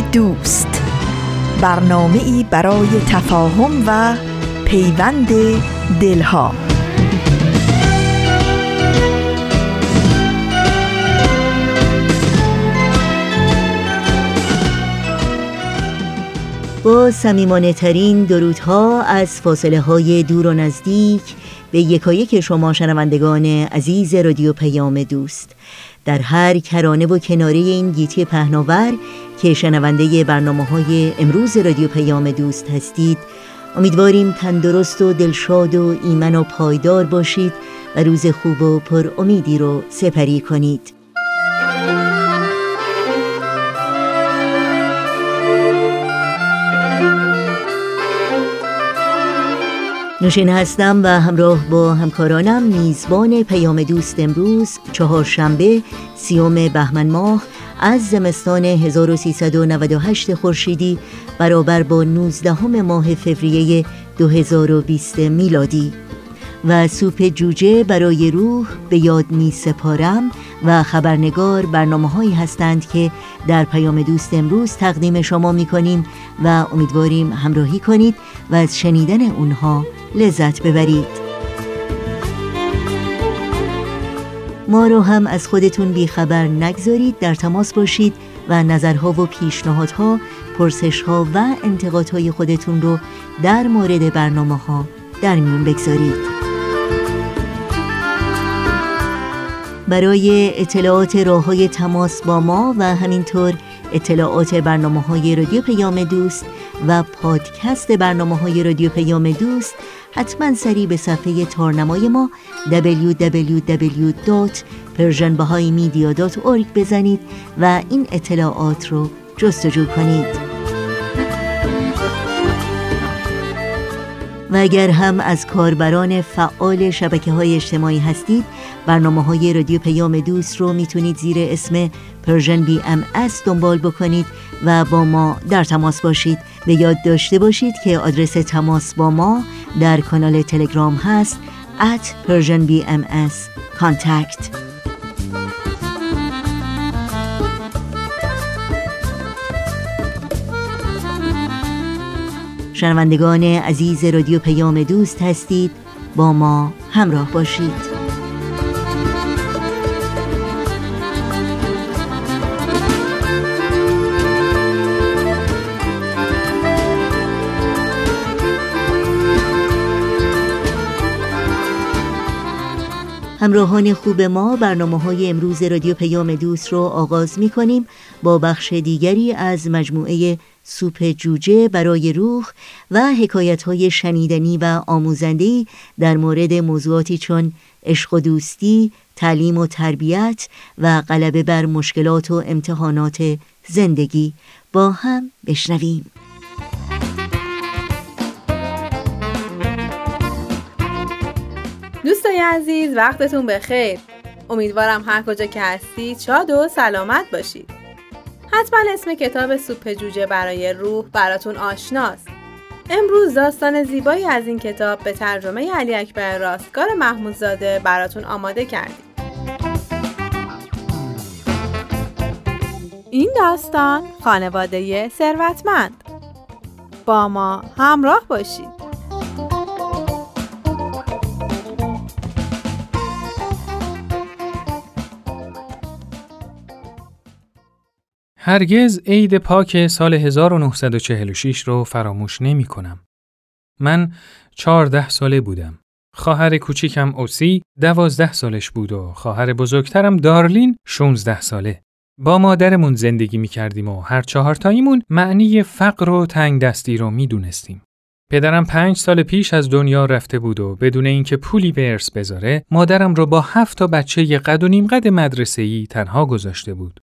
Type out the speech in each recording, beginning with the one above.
دوست. برنامه ای برای تفاهم و پیوند دلها. با سمیمانه ترین درودها از فاصله های دور و نزدیک به یکایک شما شنوندگان عزیز رادیو پیام دوست. در هر کرانه و کناره این گیتی پهناور که شنونده برنامه های امروز رادیو پیام دوست هستید. امیدواریم تندرست و دلشاد و ایمن و پایدار باشید و روز خوب و پر امیدی رو سپری کنید. نوشین هستم و همراه با همکارانم میزبان پیام دوست امروز چهارشنبه سیوم بهمن ماه از زمستان 1398 خورشیدی برابر با 19 ماه فوریه 2020 میلادی و سوپ جوجه برای روح به یاد می سپارم و خبرنگار برنامه هایی هستند که در پیام دوست امروز تقدیم شما می کنیم و امیدواریم همراهی کنید و از شنیدن اونها لذت ببرید. ما رو هم از خودتون بیخبر نگذارید در تماس باشید و نظرها و پیشنهادها پرسشها و انتقادهای خودتون رو در مورد برنامه ها در میون بگذارید. برای اطلاعات راه های تماس با ما و همینطور اطلاعات برنامه های رادیو پیام دوست و پادکست برنامه های رادیو پیام دوست حتما سری به صفحه تارنمای ما www.persianbahaimedia.org بزنید و این اطلاعات رو جستجو کنید. و اگر هم از کاربران فعال شبکه های اجتماعی هستید برنامه های رادیو پیام دوست رو می‌تونید زیر اسم Persian BM دنبال بکنید و با ما در تماس باشید به یاد داشته باشید که آدرس تماس با ما در کانال تلگرام هست at Persian BMS contact. شنوندگان عزیز رادیو پیام دوست هستید با ما همراه باشید. همراهان خوب ما برنامه های امروز رادیو پیام دوست رو آغاز می کنیم با بخش دیگری از مجموعه سوپ جوجه برای روح و حکایت های شنیدنی و آموزندهی در مورد موضوعاتی چون عشق و دوستی، تعلیم و تربیت و غلبه بر مشکلات و امتحانات زندگی با هم بشنویم. دوستای عزیز وقتتون بخیر. امیدوارم هر کجا که هستید شاد و سلامت باشید. حتما اسم کتاب سوپ جوجه برای روح براتون آشناست. امروز داستان زیبایی از این کتاب به ترجمه علی اکبر راستگار محمودزاده براتون آماده کردیم. این داستان خانواده ثروتمند. با ما همراه باشید. هرگز عید پاک سال 1946 رو فراموش نمی کنم. من چهارده ساله بودم. خواهر کوچیکم اوسی دوازده سالش بود و خواهر بزرگترم دارلین 16 ساله. با مادرمون زندگی می کردیم و هر چهار تاییمون معنی فقر و تنگ دستی رو می دونستیم. پدرم پنج سال پیش از دنیا رفته بود و بدون اینکه پولی به ارث بذاره مادرم رو با هفت تا بچه قد و نیم قد مدرسه‌ای تنها گذاشته بود.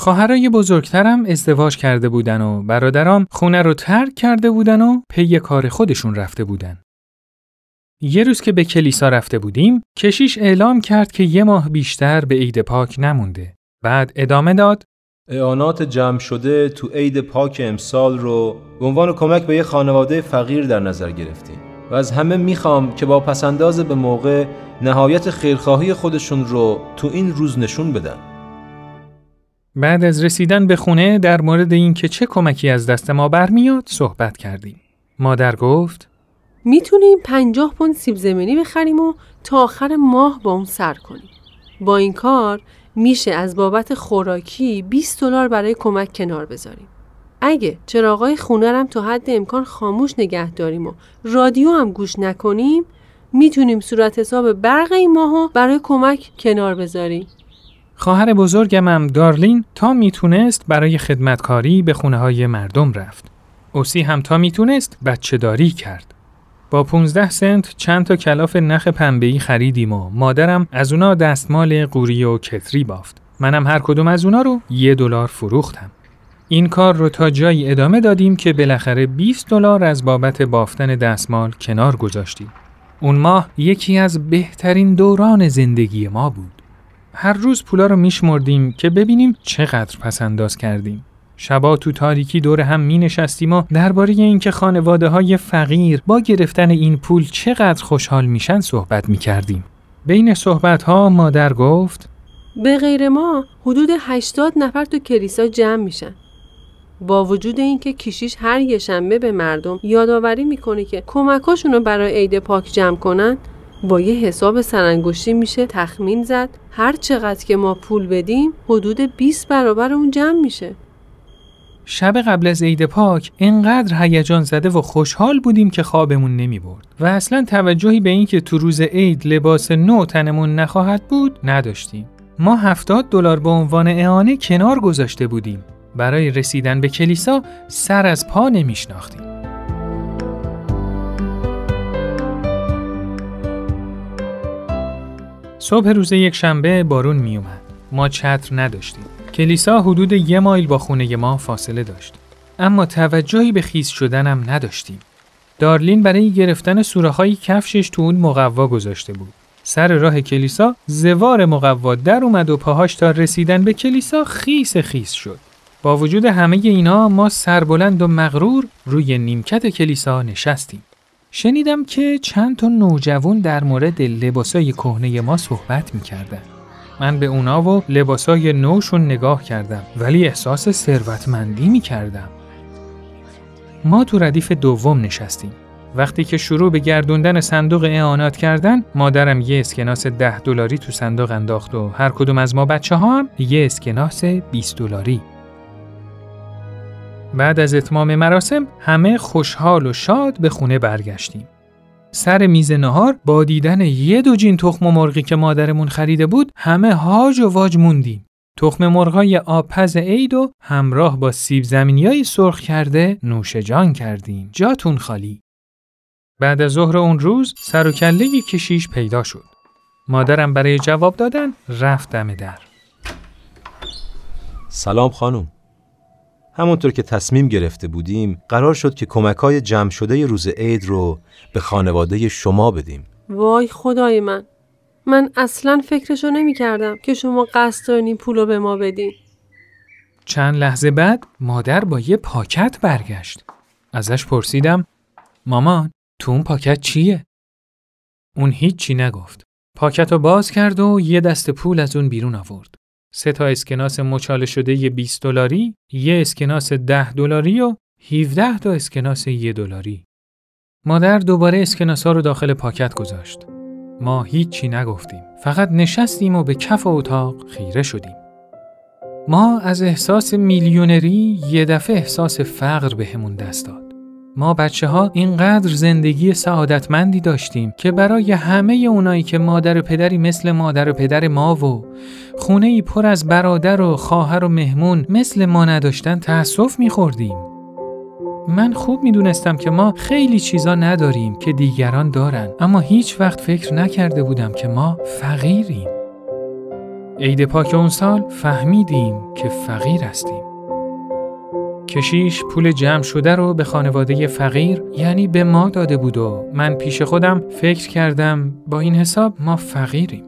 خواهرای بزرگترم ازدواج کرده بودن و برادرام خونه رو ترک کرده بودن و پی کار خودشون رفته بودن. یه روز که به کلیسا رفته بودیم، کشیش اعلام کرد که یه ماه بیشتر به عید پاک نمونده. بعد ادامه داد اعانات جمع شده تو عید پاک امسال رو به عنوان کمک به یه خانواده فقیر در نظر گرفتیم و از همه می‌خوام که با پسنداز به موقع نهایت خیرخواهی خودشون رو تو این روز نشون بدن. بعد از رسیدن به خونه در مورد اینکه چه کمکی از دست ما برمیاد صحبت کردیم. مادر گفت می‌تونیم پنجاه پوند سیب زمینی بخریم و تا آخر ماه با اون سر کنیم. با این کار میشه از بابت خوراکی 20 دلار برای کمک کنار بذاریم. اگه چراغای خونه رم تا حد امکان خاموش نگه داریم و رادیو هم گوش نکنیم می‌تونیم صورت حساب برق این ماهو برای کمک کنار بذاریم. خواهر بزرگم هم دارلین تا می‌تونست برای خدمتکاری به خونه های مردم رفت. اوسی هم تا می‌تونست بچه داری کرد. با 15 سنت چند تا کلاف نخ پنبه‌ای خریدیم و مادرم از اونا دستمال قوری و کتری بافت. منم هر کدوم از اونا رو یه دلار فروختم. این کار رو تا جایی ادامه دادیم که بالاخره 20 دلار از بابت بافتن دستمال کنار گذاشتیم. اون ماه یکی از بهترین دوران زندگی ما بود. هر روز پولا رو میشمردیم که ببینیم چقدر پس انداز کردیم. شبا تو تاریکی دور هم می نشستیم و درباره اینکه خانواده های فقیر با گرفتن این پول چقدر خوشحال میشن صحبت می کردیم. بین صحبت ها مادر گفت به غیر ما حدود 80 نفر تو کلیسا جمع میشن. با وجود اینکه کشیش هر یه شنبه به مردم یادآوری می‌کنه که کمکاشون رو برای عید پاک جمع کنن با یه حساب سرانگشتی میشه تخمین زد هر چقدر که ما پول بدیم حدود 20 برابر اون جمع میشه شب قبل از عید پاک انقدر هیجان زده و خوشحال بودیم که خوابمون نمی برد و اصلا توجهی به اینکه تو روز عید لباس نو تنمون نخواهد بود نداشتیم. ما هفتاد دلار به عنوان اعانه کنار گذاشته بودیم. برای رسیدن به کلیسا سر از پا نمیشناختیم. صبح روز یک شنبه بارون می اومد. ما چتر نداشتیم. کلیسا حدود یه مایل با خونه ما فاصله داشت. اما توجهی به خیس شدنم نداشتیم. دارلین برای گرفتن سوراخ‌های کفشش تو اون مقوا گذاشته بود. سر راه کلیسا زوار مقوا در اومد و پاهاش تا رسیدن به کلیسا خیس خیس شد. با وجود همه اینا ما سربلند و مغرور روی نیمکت کلیسا نشستیم. شنیدم که چند تا نوجوان در مورد لباسای کهنه ما صحبت می‌کردن. من به اونا و لباسای نوشون نگاه کردم ولی احساس ثروتمندی می کردم. ما تو ردیف دوم نشستیم. وقتی که شروع به گردوندن صندوق اعانات کردن مادرم یه اسکناس ده دلاری تو صندوق انداخت و هر کدوم از ما بچه ها هم یه اسکناس 20 دلاری. بعد از اتمام مراسم همه خوشحال و شاد به خونه برگشتیم. سر میز نهار با دیدن یه دو جین تخم مرغی که مادرمون خریده بود همه هاج و واج موندیم. تخم مرغای آبپز عید و همراه با سیب زمینیای سرخ کرده نوش جان کردیم. جاتون خالی. بعد از ظهر اون روز سر و کله کشیش پیدا شد. مادرم برای جواب دادن رفت دم در. سلام خانم. همونطور که تصمیم گرفته بودیم قرار شد که کمکای جمع شده روز عید رو به خانواده شما بدیم. وای خدای من. من اصلا فکرشو نمی کردم که شما قصد دارین این پولو به ما بدین. چند لحظه بعد مادر با یه پاکت برگشت. ازش پرسیدم مامان تو اون پاکت چیه؟ اون هیچی نگفت. پاکت رو باز کرد و یه دست پول از اون بیرون آورد. سه تا اسکناس مچاله شده 20 دلاری، یه اسکناس 10 دلاری و 17 تا اسکناس 1 دلاری. مادر دوباره اسکناس ها رو داخل پاکت گذاشت. ما هیچی نگفتیم. فقط نشستیم و به کف اتاق خیره شدیم. ما از احساس میلیونری یه دفعه احساس فقر بهمون به دست داد. ما بچه ها اینقدر زندگی سعادتمندی داشتیم که برای همه اونایی که مادر و پدری مثل مادر و پدر ما و خونه ای پر از برادر و خواهر و مهمون مثل ما نداشتن تأسف میخوردیم. من خوب می‌دونستم که ما خیلی چیزا نداریم که دیگران دارن اما هیچ وقت فکر نکرده بودم که ما فقیریم. عید پاک اون سال فهمیدیم که فقیر هستیم. کشیش پول جمع شده رو به خانواده فقیر یعنی به ما داده بود و من پیش خودم فکر کردم با این حساب ما فقیریم.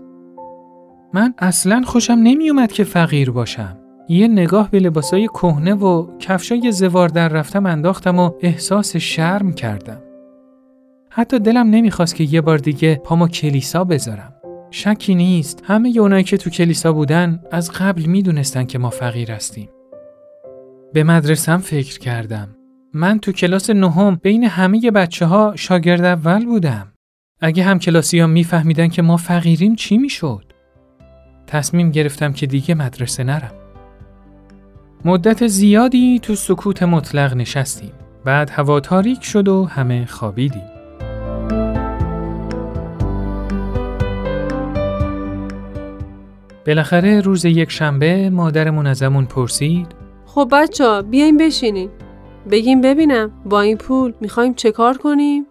من اصلا خوشم نمیومد که فقیر باشم. یه نگاه به لباسای کهنه و کفشای زوار در رفتم انداختم و احساس شرم کردم. حتی دلم نمی‌خواست که یه بار دیگه پامو کلیسا بذارم. شکی نیست همه اونایی که تو کلیسا بودن از قبل می‌دونستن که ما فقیر هستیم. به مدرسم فکر کردم. من تو کلاس نهم بین همه بچه ها شاگرد اول بودم. اگه هم کلاسی ها میفهمیدن که ما فقیریم چی می‌شد؟ تصمیم گرفتم که دیگه مدرسه نرم. مدت زیادی تو سکوت مطلق نشستیم. بعد هوا تاریک شد و همه خوابیدیم. بالاخره روز یک شنبه مادرمون ازمون پرسید خب بچه ها بیاین بشینین. بگیم ببینم با این پول می‌خوایم چه کار کنیم؟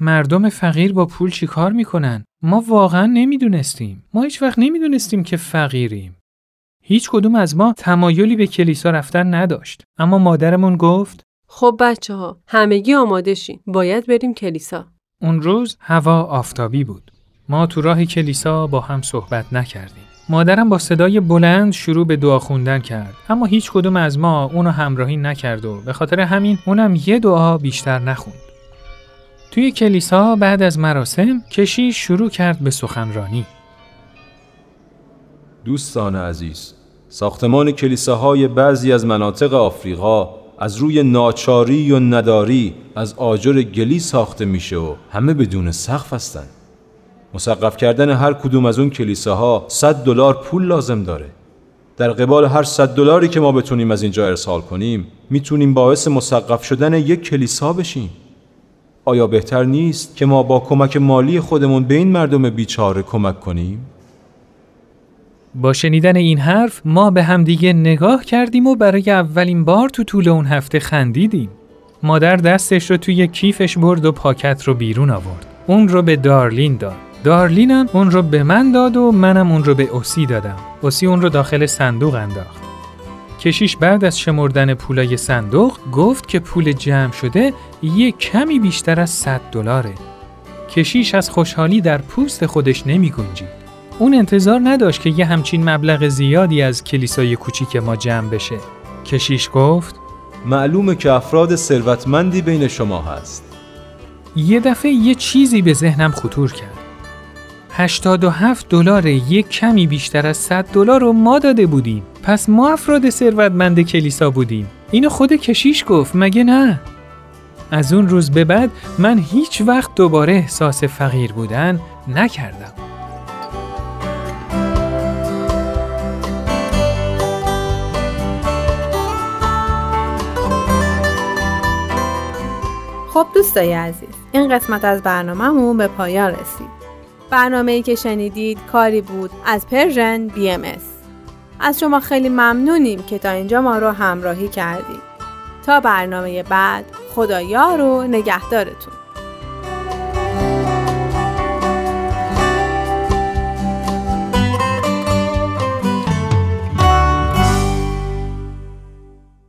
مردم فقیر با پول چی کار می‌کنن؟ ما واقعا نمی‌دونستیم. ما هیچ وقت نمی‌دونستیم که فقیریم. هیچ کدوم از ما تمایلی به کلیسا رفتن نداشت. اما مادرمون گفت خب بچه ها همگی آماده شین. باید بریم کلیسا. اون روز هوا آفتابی بود. ما تو راه کلیسا با هم صحبت نکردیم. مادرم با صدای بلند شروع به دعا خوندن کرد اما هیچ کدوم از ما اونو همراهی نکرد و به خاطر همین اونم یه دعا بیشتر نخوند. توی کلیسا بعد از مراسم کشی شروع کرد به سخنرانی. دوستان عزیز ساختمان کلیساهای بعضی از مناطق آفریقا از روی ناچاری و نداری از آجر گلی ساخته میشه و همه بدون سقف هستند. مسقف کردن هر کدوم از اون کلیساها 100 دلار پول لازم داره. در قبال هر 100 دلاری که ما بتونیم از اینجا ارسال کنیم، می‌تونیم باعث مسقف شدن یک کلیسا بشیم. آیا بهتر نیست که ما با کمک مالی خودمون به این مردم بیچاره کمک کنیم؟ با شنیدن این حرف ما به همدیگه نگاه کردیم و برای اولین بار تو طول اون هفته خندیدیم. مادر دستش رو توی کیفش برد و پاکت رو بیرون آورد. اون رو به دارلین داد. دارلینم اون رو به من داد و منم اون رو به اوسی دادم. اوسی اون رو داخل صندوق انداخت. کشیش بعد از شمردن پولای صندوق گفت که پول جمع شده یه کمی بیشتر از 100 دلاره. کشیش از خوشحالی در پوست خودش نمی گنجید. اون انتظار نداشت که یه همچین مبلغ زیادی از کلیسای کوچیک ما جمع بشه. کشیش گفت معلومه که افراد ثروتمندی بین شما هست. یه دفعه یه چیزی به ذهنم خطور کرد. 87 دلار یک کمی بیشتر از 100 دلار رو ما داده بودیم. پس ما افراد ثروتمند کلیسا بودیم. اینو خود کشیش گفت مگه نه؟ از اون روز به بعد من هیچ وقت دوباره احساس فقیر بودن نکردم. خب دوستای عزیز این قسمت از برنامهمون به پایان رسید برنامه که شنیدید کاری بود از پرژن بی ام از شما خیلی ممنونیم که تا اینجا ما رو همراهی کردید. تا برنامه بعد خدایا رو نگهدارتون.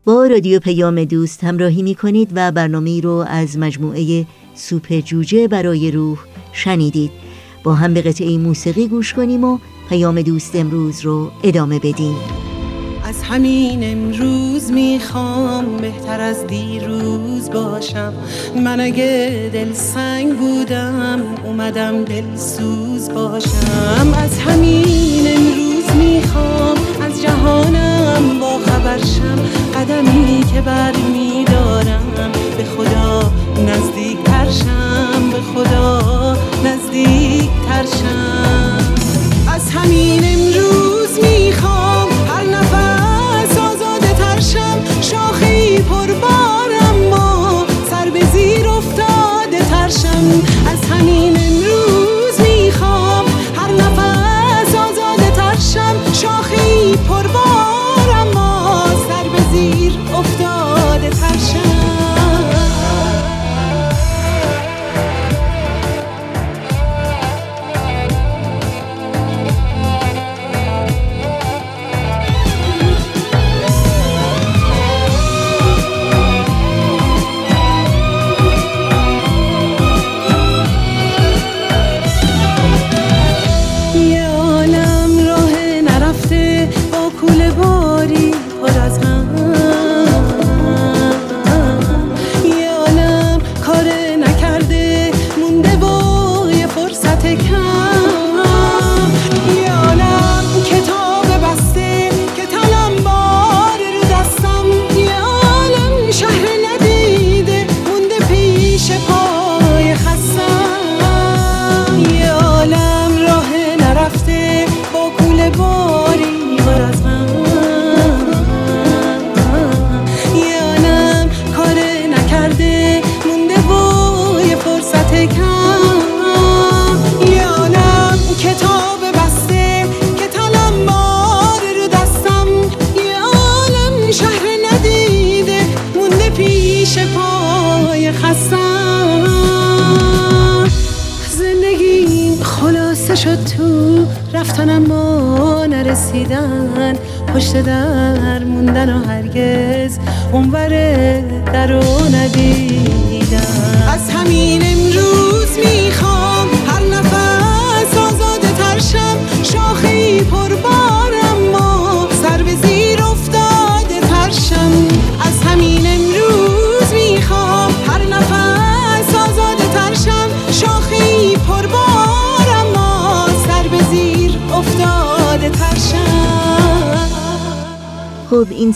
با رادیو پیام دوست همراهی می کنید و برنامه رو از مجموعه سوپ جوجه برای روح شنیدید. با هم به قطعه موسیقی گوش کنیم و پیام دوست امروز رو ادامه بدیم. از همین امروز می‌خوام بهتر از دیروز باشم. من اگه دل سنگ بودم اومدم دل سوز باشم. از همین امروز می‌خوام از جهانم با خبرشم قدمی که بر میدارم به خدا نزدیک ترشم به خدا نزدیک ترشم از همین امروز می‌خوام هر نفس آزاده ترشم شاخی پربارم ما سر به زیر افتاده ترشم از همین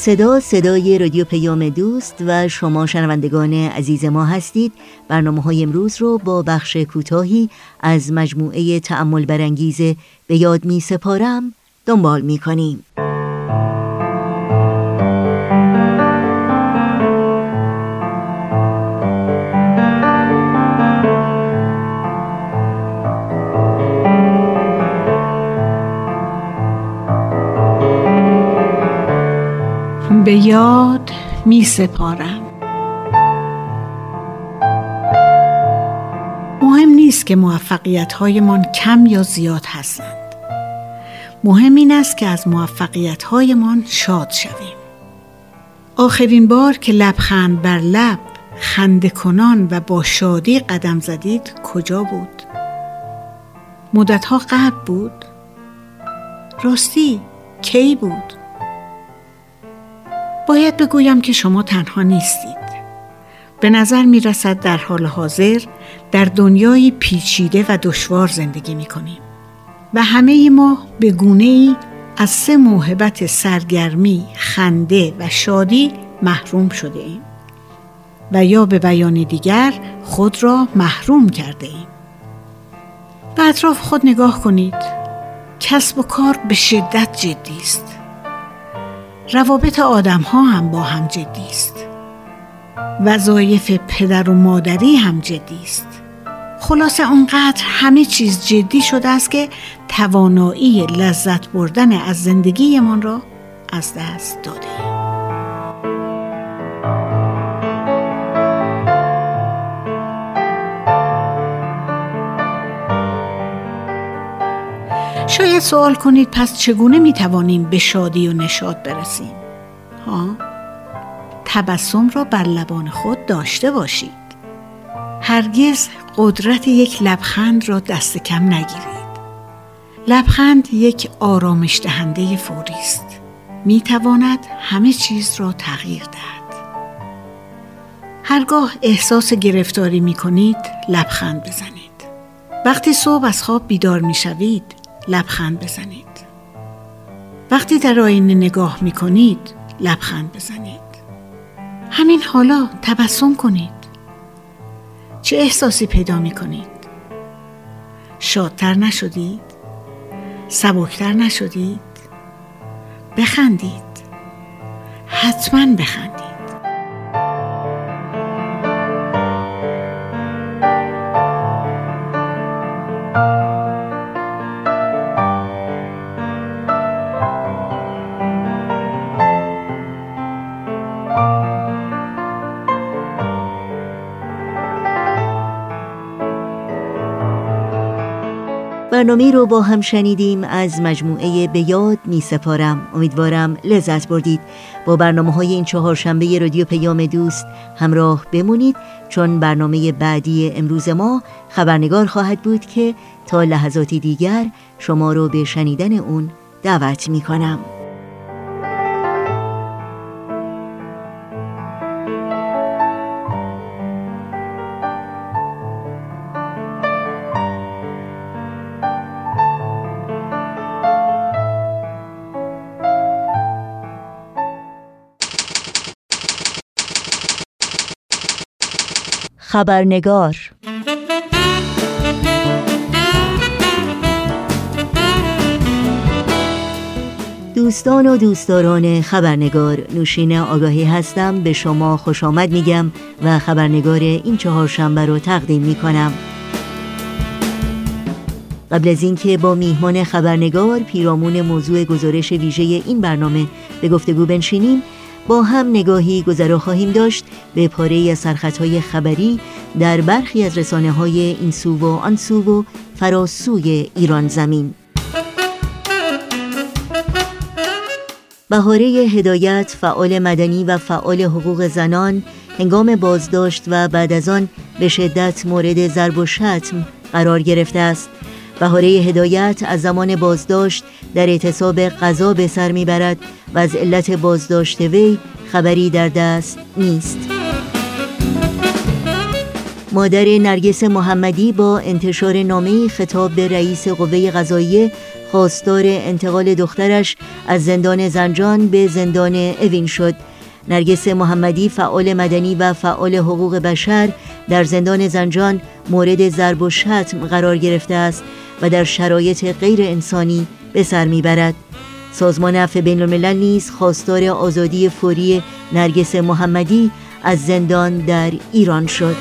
صدا صدای رادیو پیام دوست و شما شنوندگان عزیز ما هستید برنامه های امروز رو با بخش کوتاهی از مجموعه تعمل برانگیز به یاد می سپارم دنبال می کنیم. یاد می سپارم مهم نیست که موفقیت هایمان کم یا زیاد هستند مهم این است که از موفقیت هایمان شاد شویم آخرین بار که لبخند بر لب خنده کنان و با شادی قدم زدید کجا بود؟ مدتها قبل بود؟ راستی کی بود؟ باید بگویم که شما تنها نیستید. به نظر می رسد در حال حاضر در دنیای پیچیده و دشوار زندگی می کنیم و همه ما به گونه ای از سه موهبت سرگرمی، خنده و شادی محروم شده ایم و یا به بیان دیگر خود را محروم کرده ایم. به اطراف خود نگاه کنید. کسب و کار به شدت جدی است. روابط آدم ها هم با هم جدی است. وظایف پدر و مادری هم جدی است. خلاصه اونقدر همه چیز جدی شده است که توانایی لذت بردن از زندگیمان را از دست داده شاید سوال کنید پس چگونه می توانیم به شادی و نشاد برسیم؟ ها؟ تبسم را بر لبان خود داشته باشید. هرگز قدرت یک لبخند را دست کم نگیرید. لبخند یک آرامش دهنده فوری است. می تواند همه چیز را تغییر دهد. هرگاه احساس گرفتاری می کنید لبخند بزنید. وقتی صبح از خواب بیدار می شوید لبخند بزنید. وقتی در آینه نگاه می کنید لبخند بزنید. همین حالا تبسم کنید. چه احساسی پیدا می کنید؟ شادتر نشدید؟ سبکتر نشدید؟ بخندید. حتما بخندید. برنامه رو با هم شنیدیم. از مجموعه به یاد می سپارم. امیدوارم لذت بردید. با برنامه های این چهارشنبه رادیو پیام دوست همراه بمونید. چون برنامه بعدی امروز ما خبرنگار خواهد بود که تا لحظاتی دیگر شما رو به شنیدن اون دعوت می کنم. خبرنگار. دوستان و دوستداران خبرنگار نوشین آگاهی هستم. به شما خوش آمد میگم و خبرنگار این چهارشنبه رو تقدیم می‌کنم. قبل از اینکه با میهمان خبرنگار پیرامون موضوع گزارش ویژه این برنامه به گفتگو بنشینیم با هم نگاهی گذرا خواهیم داشت. به پاره از سرخطهای خبری در برخی از رسانه های این سو و آن سو و فراسوی ایران زمین. بهاره هدایت فعال مدنی و فعال حقوق زنان هنگام بازداشت و بعد از آن به شدت مورد ضرب و شتم قرار گرفته است. بهاره هدایت از زمان بازداشت در اعتصاب قضا به سر می‌برد و از علت بازداشت وی خبری در دست نیست. مادر نرگس محمدی با انتشار نامه خطاب به رئیس قوه قضاییه خواستار انتقال دخترش از زندان زنجان به زندان اوین شد. نرگس محمدی فعال مدنی و فعال حقوق بشر در زندان زنجان مورد ضرب و شتم قرار گرفته است. و در شرایط غیر انسانی به سر می‌برد. سازمان عفو بین الملل نیز خواستار آزادی فوری نرگس محمدی از زندان در ایران شد.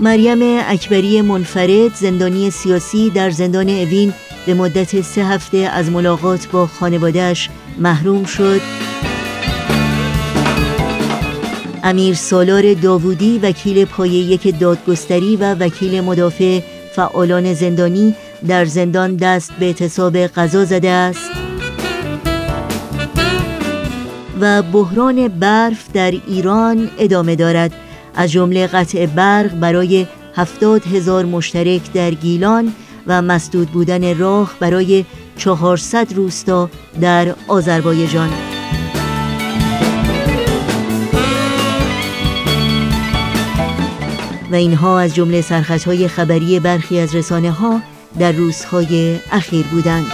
مریم اکبری منفرد زندانی سیاسی در زندان اوین به مدت سه هفته از ملاقات با خانوادهش محروم شد. امیر سالار داوودی وکیل پایه یک دادگستری و وکیل مدافع فعالان زندانی در زندان دست به اعتصاب قضا زده است. و بحران برف در ایران ادامه دارد. از جمله قطع برق برای هفتاد هزار مشترک در گیلان و مسدود بودن راه برای 400 روستا در آذربایجان. و اینها از جمله سرخطهای خبری برخی از رسانه ها در روزهای اخیر بودند.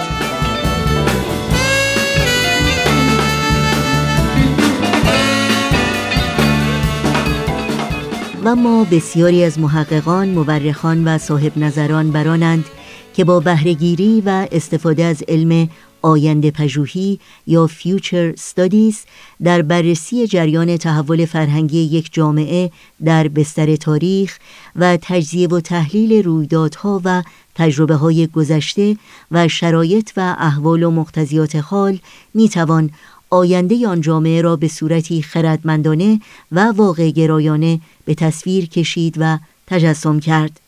و ما بسیاری از محققان، مورخان و صاحب نظران برانند که با بهرهگیری و استفاده از علم آینده پژوهی یا فیوچر استادیز در بررسی جریان تحول فرهنگی یک جامعه در بستر تاریخ و تجزیه و تحلیل رویدادها و تجربه های گذشته و شرایط و احوال و مقتضیات حال می توان آینده آن جامعه را به صورتی خردمندانه و واقع گرایانه به تصویر کشید و تجسم کرد.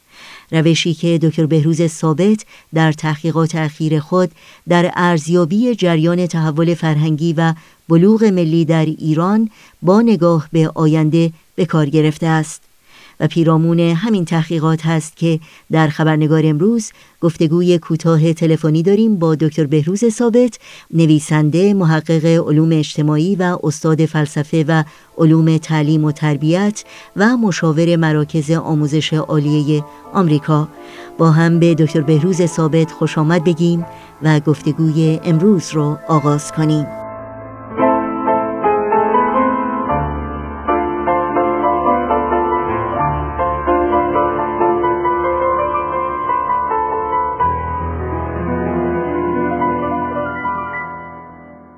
روشی که دکتر بهروز ثابت در تحقیقات اخیر خود در ارزیابی جریان تحول فرهنگی و بلوغ ملی در ایران با نگاه به آینده به کار گرفته است. و پیرامون همین تحقیقات هست که در خبرنگار امروز گفتگوی کوتاه تلفنی داریم با دکتر بهروز ثابت نویسنده محقق علوم اجتماعی و استاد فلسفه و علوم تعلیم و تربیت و مشاور مراکز آموزش عالیه آمریکا. با هم به دکتر بهروز ثابت خوش آمد بگیم و گفتگوی امروز رو آغاز کنیم.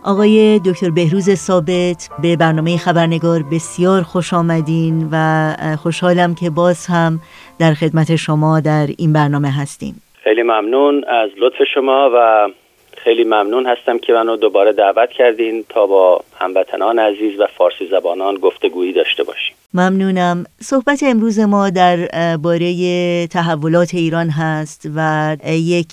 آقای دکتر بهروز ثابت به برنامه خبرنگار بسیار خوش آمدین و خوشحالم که باز هم در خدمت شما در این برنامه هستیم. خیلی ممنون از لطف شما و خیلی ممنون هستم که منو دوباره دعوت کردین تا با هموطنان عزیز و فارسی زبانان گفتگویی داشته باشیم. ممنونم. صحبت امروز ما در باره تحولات ایران هست و یک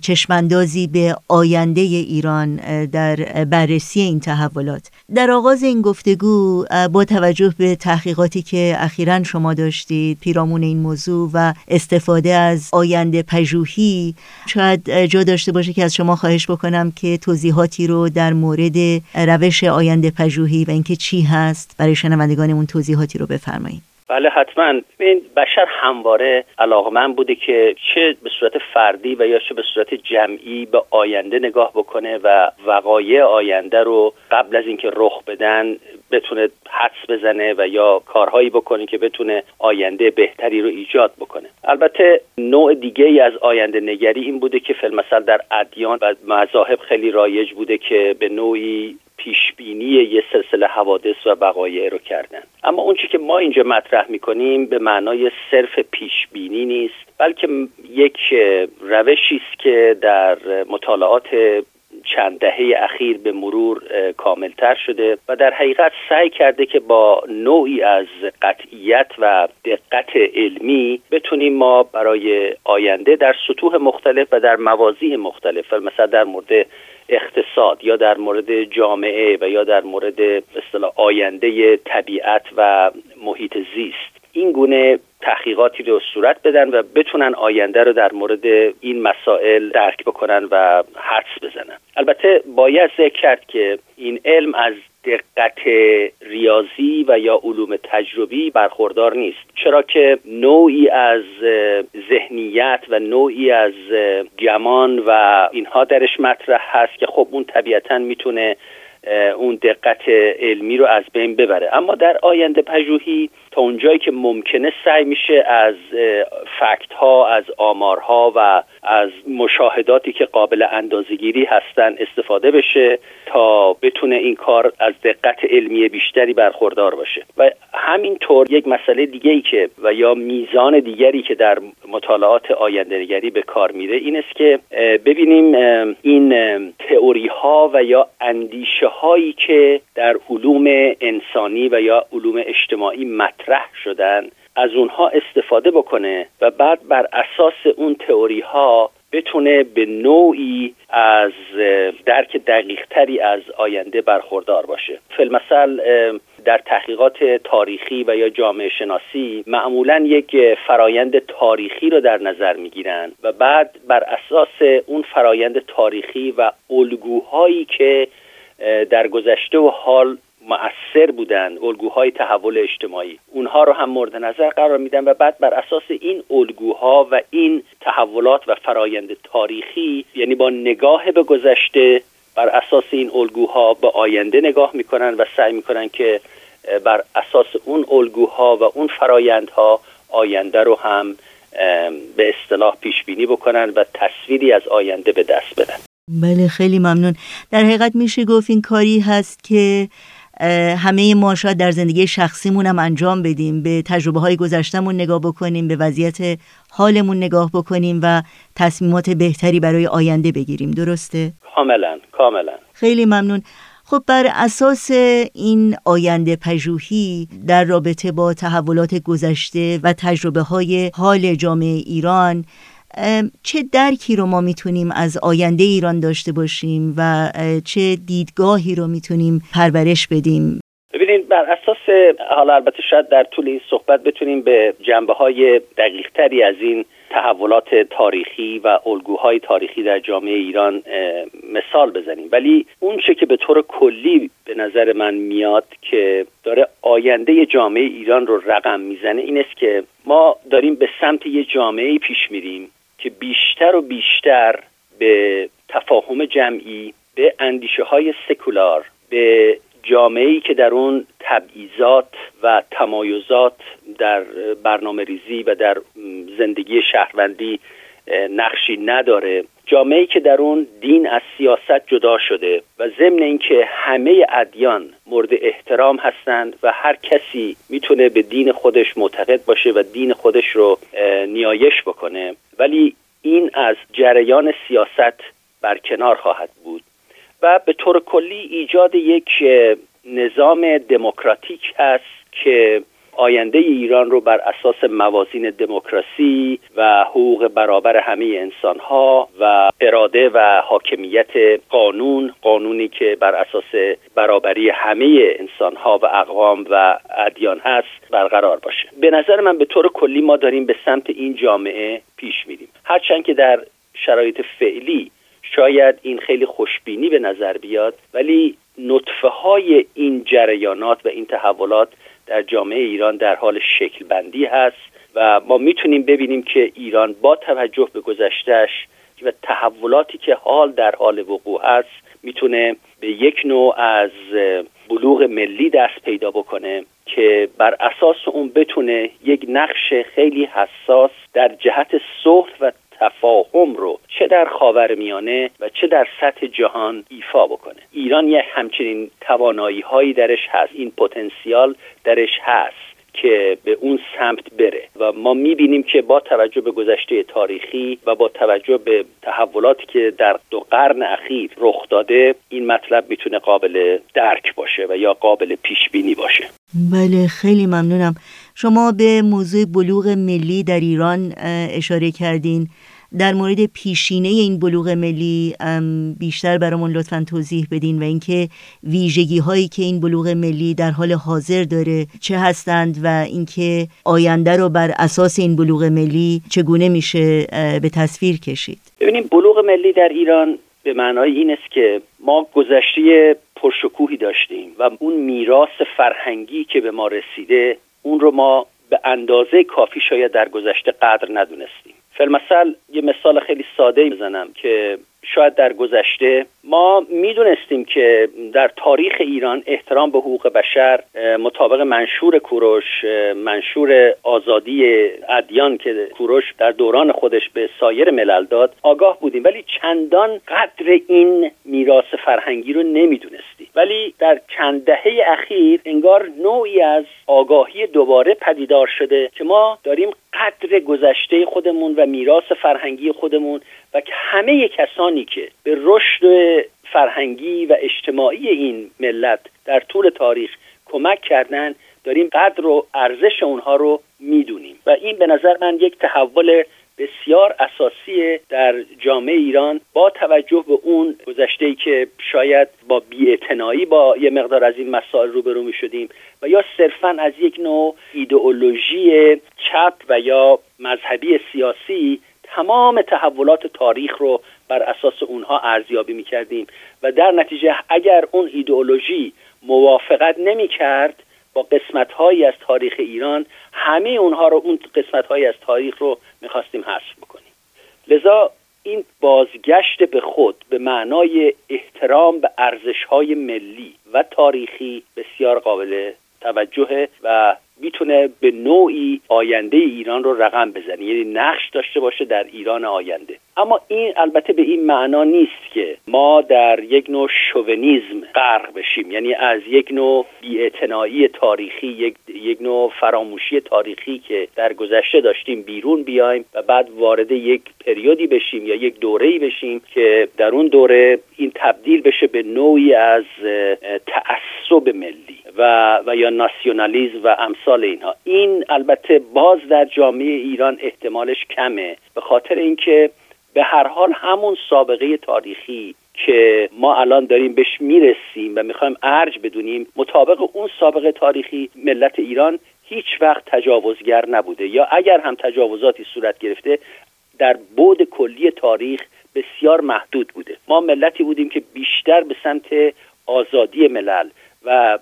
چشماندازی به آینده ایران در بررسی این تحولات. در آغاز این گفتگو با توجه به تحقیقاتی که اخیرا شما داشتید پیرامون این موضوع و استفاده از آینده پژوهی شاید جا داشته باشه که از شما خواهش بکنم که توضیحاتی رو در مورد روش آینده پژوهی و اینکه چی هست برای شنوندگانمون توضیحاتی رو بفرمایید. بله حتما. این بشر همواره علاقمن بوده که چه به صورت فردی و یا چه به صورت جمعی به آینده نگاه بکنه و وقایع آینده رو قبل از اینکه رخ بدن بتونه حدس بزنه و یا کارهایی بکنه که بتونه آینده بهتری رو ایجاد بکنه. البته نوع دیگه ای از آینده نگری این بوده که فیلمسل در ادیان و مذاهب خیلی رایج بوده که به نوعی پیشبینی یه سلسله حوادث و وقایع رو کردن. اما اون که ما اینجا مطرح می‌کنیم به معنای صرف پیشبینی نیست بلکه یک روشی است که در مطالعات چند دهه اخیر به مرور کاملتر شده و در حقیقت سعی کرده که با نوعی از قطعیت و دقت علمی بتونیم ما برای آینده در سطوح مختلف و در موازی مختلف مثلا در مورد اقتصاد یا در مورد جامعه و یا در مورد اصطلاح آینده طبیعت و محیط زیست. این گونه تحقیقاتی رو صورت بدن و بتونن آینده رو در مورد این مسائل درک بکنن و حدس بزنن. البته باید ذکر کرد که این علم از دقت ریاضی و یا علوم تجربی برخوردار نیست. چرا که نوعی از ذهنیت و نوعی از گمان و اینها درش مطرح هست که خب اون طبیعتا می‌تونه اون دقت علمی رو از بین ببره. اما در آینده پژوهی تا اونجایی که ممکنه سعی میشه از فکت ها از آمارها و از مشاهداتی که قابل اندازگیری هستن استفاده بشه تا بتونه این کار از دقت علمی بیشتری برخوردار باشه. و همینطور یک مسئله دیگه ای که و یا میزان دیگری که در مطالعات آینده نگری به کار میره این است که ببینیم این تئوری ها و یا اندیشه هایی که در علوم انسانی و یا علوم اجتماعی مطرح شدن از اونها استفاده بکنه و بعد بر اساس اون تئوری ها بتونه به نوعی از درک دقیقتری از آینده برخوردار باشه. فیلمسل در تحقیقات تاریخی و یا جامعه شناسی معمولا یک فرایند تاریخی رو در نظر می‌گیرن و بعد بر اساس اون فرایند تاریخی و الگوهایی که در گذشته و حال مؤثر بودن الگوهای تحول اجتماعی. اونها رو هم مورد نظر قرار میدن و بعد بر اساس این الگوها و این تحولات و فرایند تاریخی یعنی با نگاه به گذشته بر اساس این الگوها به آینده نگاه می‌کنن و سعی می‌کنن که بر اساس اون الگوها و اون فرایندها آینده رو هم به اصطلاح پیش بینی بکنن و تصویری از آینده به دست بدن. بله خیلی ممنون. در حقیقت میشه گفت این کاری هست که همه ما شاید در زندگی شخصیمون هم انجام بدیم به تجربه های گذشتمون نگاه بکنیم به وضعیت حالمون نگاه بکنیم و تصمیمات بهتری برای آینده بگیریم. درسته؟ کاملا کاملا. خیلی ممنون. خب بر اساس این آینده پژوهی در رابطه با تحولات گذشته و تجربه های حال جامعه ایران چه درکی رو ما می‌تونیم از آینده ایران داشته باشیم و چه دیدگاهی رو می‌تونیم پرورش بدیم؟ ببینید بر اساس حالا البته شاید در طول این صحبت بتونیم به جنبه های دقیق تری از این تحولات تاریخی و الگوهای تاریخی در جامعه ایران مثال بزنیم. ولی اون چه که به طور کلی به نظر من میاد که داره آینده جامعه ایران رو رقم می‌زنه این است که ما داریم به سمت یه جامعه پیش میریم. که بیشتر و بیشتر به تفاهم جمعی به اندیشه های سکولار به جامعه ای که در اون تبعیضات و تمایزات در برنامه ریزی و در زندگی شهروندی نقشی نداره. جامعه که در اون دین از سیاست جدا شده و ضمن اینکه همه ادیان مورد احترام هستند و هر کسی می‌تونه به دین خودش معتقد باشه و دین خودش رو نیایش بکنه. ولی این از جریان سیاست برکنار خواهد بود و به طور کلی ایجاد یک نظام دموکراتیک هست که آینده ایران رو بر اساس موازین دموکراسی و حقوق برابر همه انسان ها و اراده و حاکمیت قانون قانونی که بر اساس برابری همه انسان ها و اقوام و ادیان هست برقرار باشه. به نظر من به طور کلی ما داریم به سمت این جامعه پیش میریم. هرچند که در شرایط فعلی شاید این خیلی خوشبینی به نظر بیاد ولی نطفه های این جریانات و این تحولات در جامعه ایران در حال شکل بندی هست و ما می‌تونیم ببینیم که ایران با توجه به گذشتهش و تحولاتی که حال در حال وقوع هست می‌تونه به یک نوع از بلوغ ملی دست پیدا بکنه که بر اساس اون بتونه یک نقش خیلی حساس در جهت صلح و تفاهم رو چه در خاور میانه و چه در سطح جهان ایفا بکنه. ایران یک همچنین توانایی هایی درش هست. این پتانسیال درش هست که به اون سمت بره و ما می‌بینیم که با توجه به گذشته تاریخی و با توجه به تحولاتی که در دو قرن اخیر رخ داده این مطلب می‌تونه قابل درک باشه و یا قابل پیش بینی باشه. بله خیلی ممنونم. شما به موضوع بلوغ ملی در ایران اشاره کردین. در مورد پیشینه این بلوغ ملی بیشتر برامون لطفا توضیح بدین و اینکه ویژگی هایی که این بلوغ ملی در حال حاضر داره چه هستند و اینکه آینده رو بر اساس این بلوغ ملی چگونه میشه به تصویر کشید. ببینیم بلوغ ملی در ایران به معنای این است که ما گذشته پرشکوهی داشتیم و اون میراث فرهنگی که به ما رسیده اون رو ما به اندازه کافی شاید در گذشته قدر ندونستیم. فلمثل یه مثال خیلی ساده بزنم که شاید در گذشته ما می‌دونستیم که در تاریخ ایران احترام به حقوق بشر مطابق منشور کوروش منشور آزادی ادیان که کوروش در دوران خودش به سایر ملل داد آگاه بودیم. ولی چندان قدر این میراث فرهنگی رو نمی‌دونستیم. ولی در چند دهه اخیر انگار نوعی از آگاهی دوباره پدیدار شده که ما داریم قدر گذشته خودمون و میراث فرهنگی خودمون و که همه کسانی که به رشد فرهنگی و اجتماعی این ملت در طول تاریخ کمک کردن داریم قدر و ارزش اونها رو می‌دونیم. و این به نظر من یک تحول بسیار اساسی در جامعه ایران با توجه به اون گذشته ای که شاید با بیاعتنایی با یه مقدار از این مسائل روبرو می شدیم و یا صرفا از یک نوع ایدئولوژی چپ و یا مذهبی سیاسی تمام تحولات تاریخ رو بر اساس اونها ارزیابی می کردیم و در نتیجه اگر اون ایدئولوژی موافقت نمی کرد با قسمت هایی از تاریخ ایران همه اونها رو اون قسمت هایی از تاریخ رو می‌خواستیم حذف بکنیم. لذا این بازگشت به خود به معنای احترام به ارزش های ملی و تاریخی بسیار قابل توجهه و می‌تونه به نوعی آینده ایران رو رقم بزنه. یعنی نقش داشته باشه در ایران آینده. اما این البته به این معنا نیست که ما در یک نوع شوونیزم غرق بشیم. یعنی از یک نوع بیاعتنایی تاریخی یک, یک نوع فراموشی تاریخی که در گذشته داشتیم بیرون بیایم و بعد وارد یک پریودی بشیم یا یک دوره‌ای بشیم که در اون دوره این تبدیل بشه به نوعی از تعصب ملی. و و یا ناسیونالیزم و امثال اینها. این البته باز در جامعه ایران احتمالش کمه به خاطر اینکه به هر حال همون سابقه تاریخی که ما الان داریم بهش می‌رسیم و می‌خوایم ارج بدونیم مطابق اون سابقه تاریخی ملت ایران هیچ وقت تجاوزگر نبوده. یا اگر هم تجاوزاتی صورت گرفته در بود کلی تاریخ بسیار محدود بوده. ما ملتی بودیم که بیشتر به سمت آزادی ملل و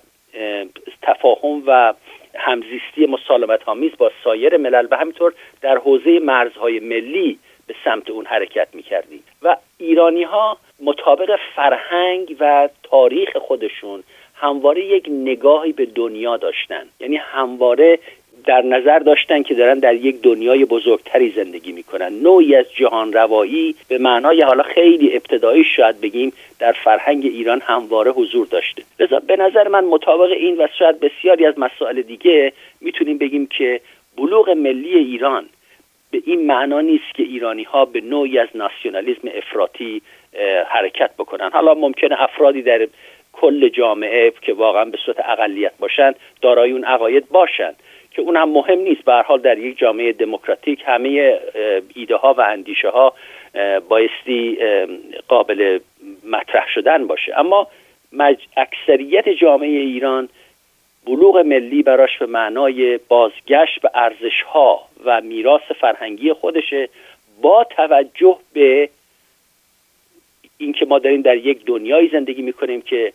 تفاهم و همزیستی مسالمت آمیز با سایر ملل و همینطور در حوزه مرزهای ملی به سمت اون حرکت می‌کردیم و ایرانی ها مطابق فرهنگ و تاریخ خودشون همواره یک نگاهی به دنیا داشتن. یعنی همواره در نظر داشتن که دارن در یک دنیای بزرگتری زندگی می‌کنن. نوعی از جهان روایی به معنای حالا خیلی ابتدایی شاید بگیم در فرهنگ ایران همواره حضور داشته. لذا به نظر من مطابق این و شاید بسیاری از مسائل دیگه می‌تونیم بگیم که بلوغ ملی ایران به این معنا نیست که ایرانی ها به نوعی از ناسیونالیسم افراطی حرکت بکنن. حالا ممکنه افرادی در کل جامعه که واقعا به صورت اقلیت باشند دارای اون عقاید باشند که اون هم مهم نیست. به حال در یک جامعه دموکراتیک همه ایده ها و اندیشه ها بایستی قابل مطرح شدن باشه. اما اکثریت جامعه ایران بلوغ ملی براش به معنای بازگشت به ارزش ها و میراث فرهنگی خودشه با توجه به اینکه ما داریم در یک دنیایی زندگی می‌کنیم که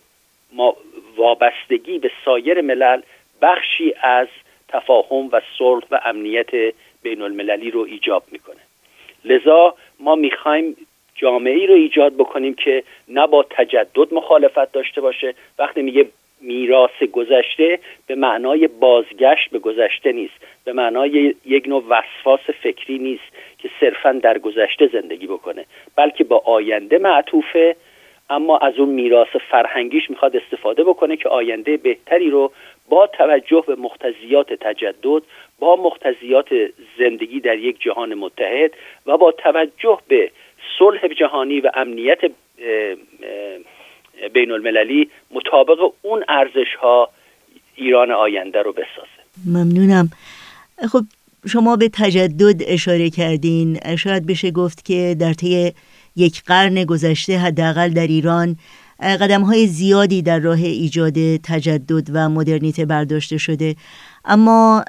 ما وابستگی به سایر ملل بخشی از تفاهم و صلح و امنیت بین المللی رو ایجاب می‌کنه. لذا ما می‌خوایم جامعه ای رو ایجاد بکنیم که نه با تجدد مخالفت داشته باشه. وقتی میگه میراث گذشته به معنای بازگشت به گذشته نیست. به معنای یک نوع وسواس فکری نیست که صرفا در گذشته زندگی بکنه بلکه با آینده معطوفه. اما از اون میراث فرهنگیش می‌خواد استفاده بکنه که آینده بهتری رو با توجه به مختزیات تجدد با مختزیات زندگی در یک جهان متحد و با توجه به صلح جهانی و امنیت بین المللی مطابق اون ارزش ها ایران آینده رو بسازه. ممنونم. خب شما به تجدد اشاره کردین. شاید بشه گفت که در طی یک قرن گذشته حداقل در ایران قدم های زیادی در راه ایجاد تجدد و مدرنیته برداشته شده اما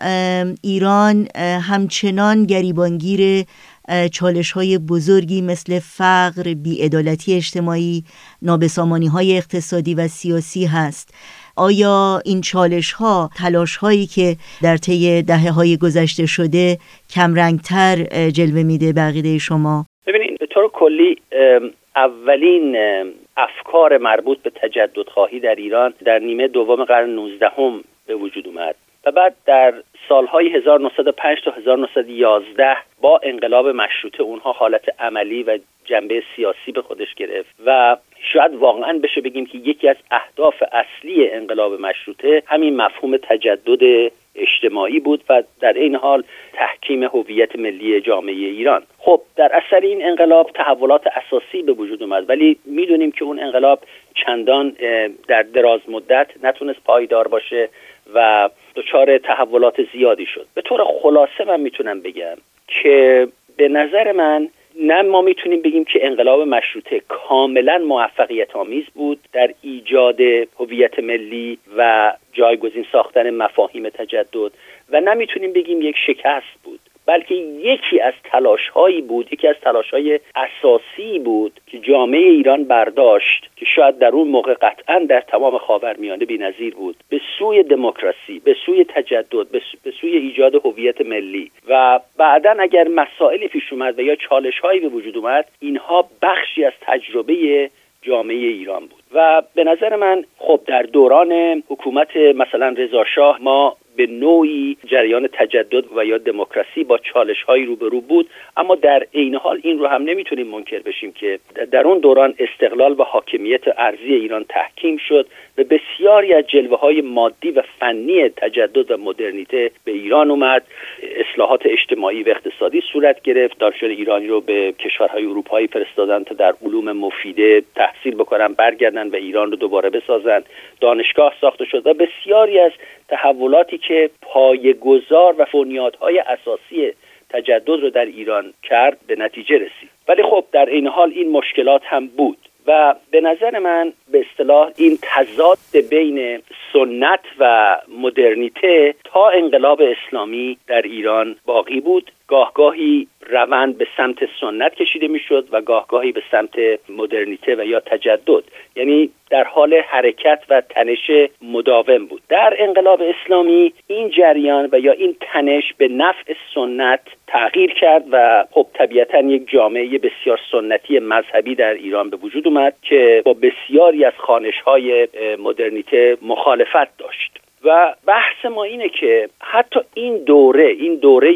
ایران همچنان گریبانگیر چالش های بزرگی مثل فقر، بیعدالتی اجتماعی، نابسامانی های اقتصادی و سیاسی هست آیا این چالش ها تلاش هایی که در طی دهه های گذشته شده کمرنگتر جلوه میده بقیده شما؟ ببینید به طور کلی اولین افکار مربوط به تجدد خواهی در ایران در نیمه دوم قرن 19 هم به وجود اومد و بعد در سالهای 1905 تا 1911 با انقلاب مشروطه اونها حالت عملی و جنبه سیاسی به خودش گرفت و شاید واقعا بشه بگیم که یکی از اهداف اصلی انقلاب مشروطه همین مفهوم تجدد اجتماعی بود و در این حال تحکیم هویت ملی جامعه ایران. خب در اثر این انقلاب تحولات اساسی به وجود اومد ولی می‌دونیم که اون انقلاب چندان در دراز مدت نتونست پایدار باشه و دچار تحولات زیادی شد. به طور خلاصه من می‌تونم بگم که به نظر من نه ما می‌تونیم بگیم که انقلاب مشروطه کاملا موفقیت آمیز بود در ایجاد هویت ملی و جایگزین ساختن مفاهیم تجدد و نمی‌تونیم بگیم یک شکست بود. بلکه یکی از تلاش هایی بود یکی از تلاش های اساسی بود که جامعه ایران برداشت که شاید در اون موقع قطعا در تمام خاورمیانه بی‌نظیر بود. به سوی دموکراسی به سوی تجدد به سوی ایجاد هویت ملی. و بعدا اگر مسائلی پیش اومد و یا چالش هایی به وجود اومد اینها بخشی از تجربه جامعه ایران بود. و به نظر من خب در دوران حکومت مثلا رضا شاه ما به نوعی جریان تجدد و یا دموکراسی با چالش هایی روبرو بود. اما در عین حال این رو هم نمی‌تونیم منکر بشیم که در اون دوران استقلال و حاکمیت ارزی ایران تحکیم شد و بسیاری از جلوه های مادی و فنی تجدد و مدرنیته به ایران اومد. اصلاحات اجتماعی و اقتصادی صورت گرفت. دانشجویان ایرانی رو به کشورهای اروپایی فرستادن تا در علوم مفیده تحصیل بکنن برگردن و ایران رو دوباره بسازن. دانشگاه ساخته شد و بسیاری از تحولاتی که پایگذار و بنیادهای اساسی تجدد رو در ایران کرد به نتیجه رسید. ولی خب در این حال این مشکلات هم بود و به نظر من به اصطلاح این تضاد بین سنت و مدرنیته تا انقلاب اسلامی در ایران باقی بود. گاهگاهی روند به سمت سنت کشیده می‌شد و گاهگاهی به سمت مدرنیته و یا تجدد. یعنی در حال حرکت و تنش مداوم بود. در انقلاب اسلامی این جریان و یا این تنش به نفع سنت تغییر کرد و خب طبیعتا یک جامعه بسیار سنتی مذهبی در ایران به وجود اومد که با بسیاری از خانش های مدرنیته مخالفت داشت. و بحث ما اینه که حتی این دوره این دوره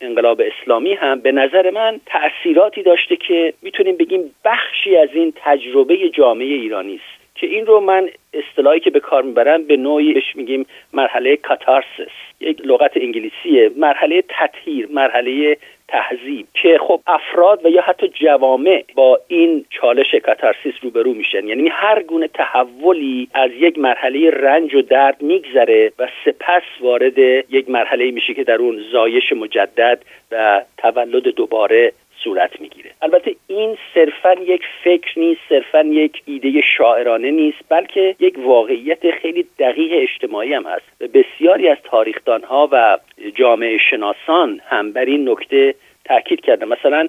انقلاب اسلامی هم به نظر من تأثیراتی داشته که می‌تونیم بگیم بخشی از این تجربه جامعه ایرانی است. که این رو من اصطلاحی که به کار می‌برم به نوعی بهش میگیم مرحله کاتارسس یک لغت انگلیسیه. مرحله تطهیر مرحله تهذیب که خب افراد و یا حتی جوامع با این چالش کاتارسیس روبرو میشن. یعنی هر گونه تحولی از یک مرحله رنج و درد میگذره و سپس وارد یک مرحله میشه که در اون زایش مجدد و تولد دوباره صورت می‌گیره. البته این صرفا یک فکر نیست صرفا یک ایده شاعرانه نیست بلکه یک واقعیت خیلی دقیق اجتماعی هم هست. و بسیاری از تاریخدانها و جامعه شناسان هم بر این نکته تاکید کرده مثلا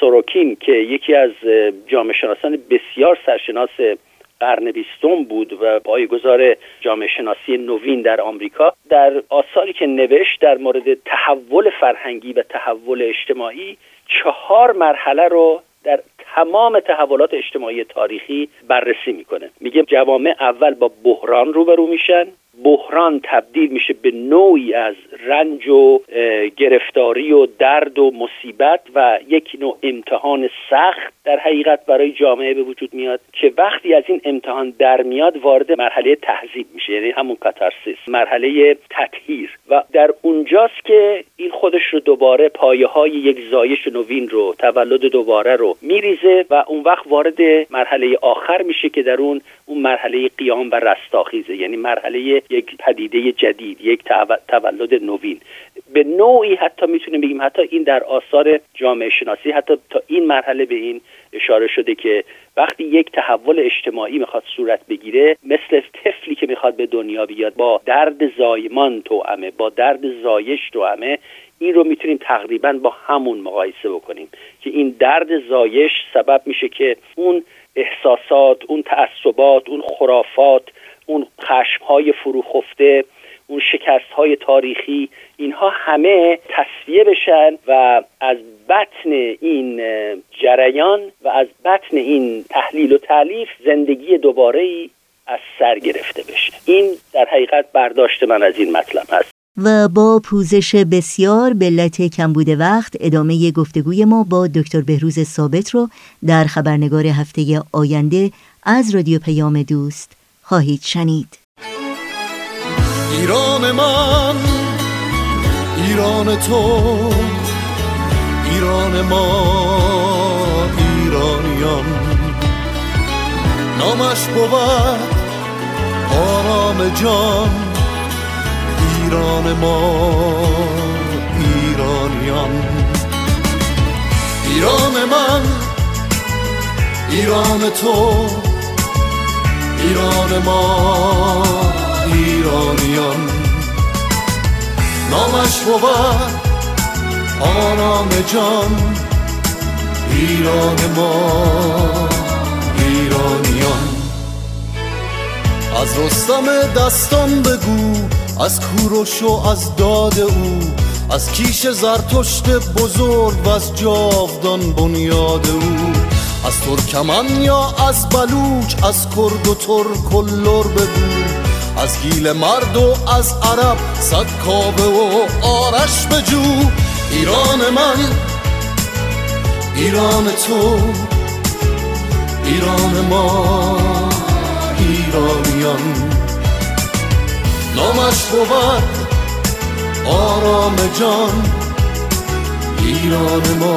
سوروکین که یکی از جامعه شناسان بسیار سرشناس قرن بیستم بود و پایگزار جامعه شناسی نوین در آمریکا در آثاری که نوشت در مورد تحول فرهنگی و تحول اجتماعی چهار مرحله رو در تمام تحولات اجتماعی تاریخی بررسی می‌کنه. میگه جوامع اول با بحران روبرو میشن. بحران تبدیل میشه به نوعی از رنج و گرفتاری و درد و مصیبت و یک نوع امتحان سخت در حقیقت برای جامعه به وجود میاد که وقتی از این امتحان در میاد وارد مرحله تهذیب میشه یعنی همون کاتارسیس مرحله تطهیر. و در اونجاست که این خودش رو دوباره پایه های یک زایش نوین رو تولد دوباره رو میریزه و اون وقت وارد مرحله آخر میشه که در اون اون مرحله قیام و رستاخیزه یعنی مرحله یک پدیده جدید یک تولد نوین. به نوعی حتی می‌تونیم بگیم حتی این در آثار جامعه شناسی حتی تا این مرحله به این اشاره شده که وقتی یک تحول اجتماعی می‌خواد صورت بگیره مثل طفلی که می‌خواد به دنیا بیاد با درد زایمان توامه با درد زایش توامه این رو می‌تونیم تقریبا با همون مقایسه بکنیم که این درد زایش سبب میشه که اون احساسات اون تعصبات اون خرافات اون خشم های فروخفته اون شکست های تاریخی اینها همه تصفیه بشن و از بطن این جریان و از بطن این تحلیل و تعلیف زندگی دوباره ای از سر گرفته بشه. این در حقیقت برداشت من از این مطلب هست. و با پوزش بسیار به علت کمبود وقت ادامه گفتگوی ما با دکتر بهروز ثابت رو در خبرنگار هفته آینده از رادیو پیام دوست خواهید شنید. ایران من ایران تو ایران ما ایرانیان. نامش بود آرام جان ایران ما ایرانیان. ایران من ایران تو. ایران ما ایرانیان. نامش بود آرام جان. ایران ما ایرانیان. از رستم دستان بگو از کوروش و از داد او از کیش زرتشت بزرگ و از جاودان بنیاد او. از ترکمن یا از بلوچ از کرد و ترک و لر بگو از گیل مرد و از عرب صد کابه و آرش بجو ایران من ایران تو ایران ما ایرانیان. نامش بود آرام جان ایران ما.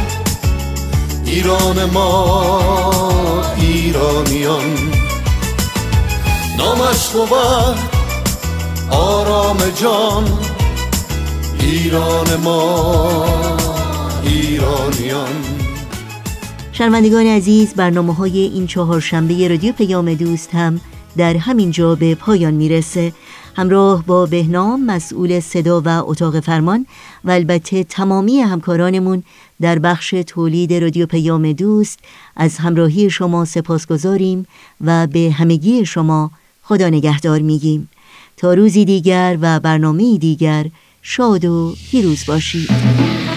ایران ما ایرانیان. نامش بود آرام جان. ایران ما ایرانیان. شنوندگان عزیز برنامه های این چهارشنبه رادیو پیام دوست هم در همین جا به پایان می‌رسه. همراه با بهنام مسئول صدا و اتاق فرمان و البته تمامی همکارانمون در بخش تولید رادیو پیام دوست از همراهی شما سپاس گذاریم و به همگی شما خدا نگهدار میگیم. تا روزی دیگر و برنامه دیگر شاد و پیروز باشید.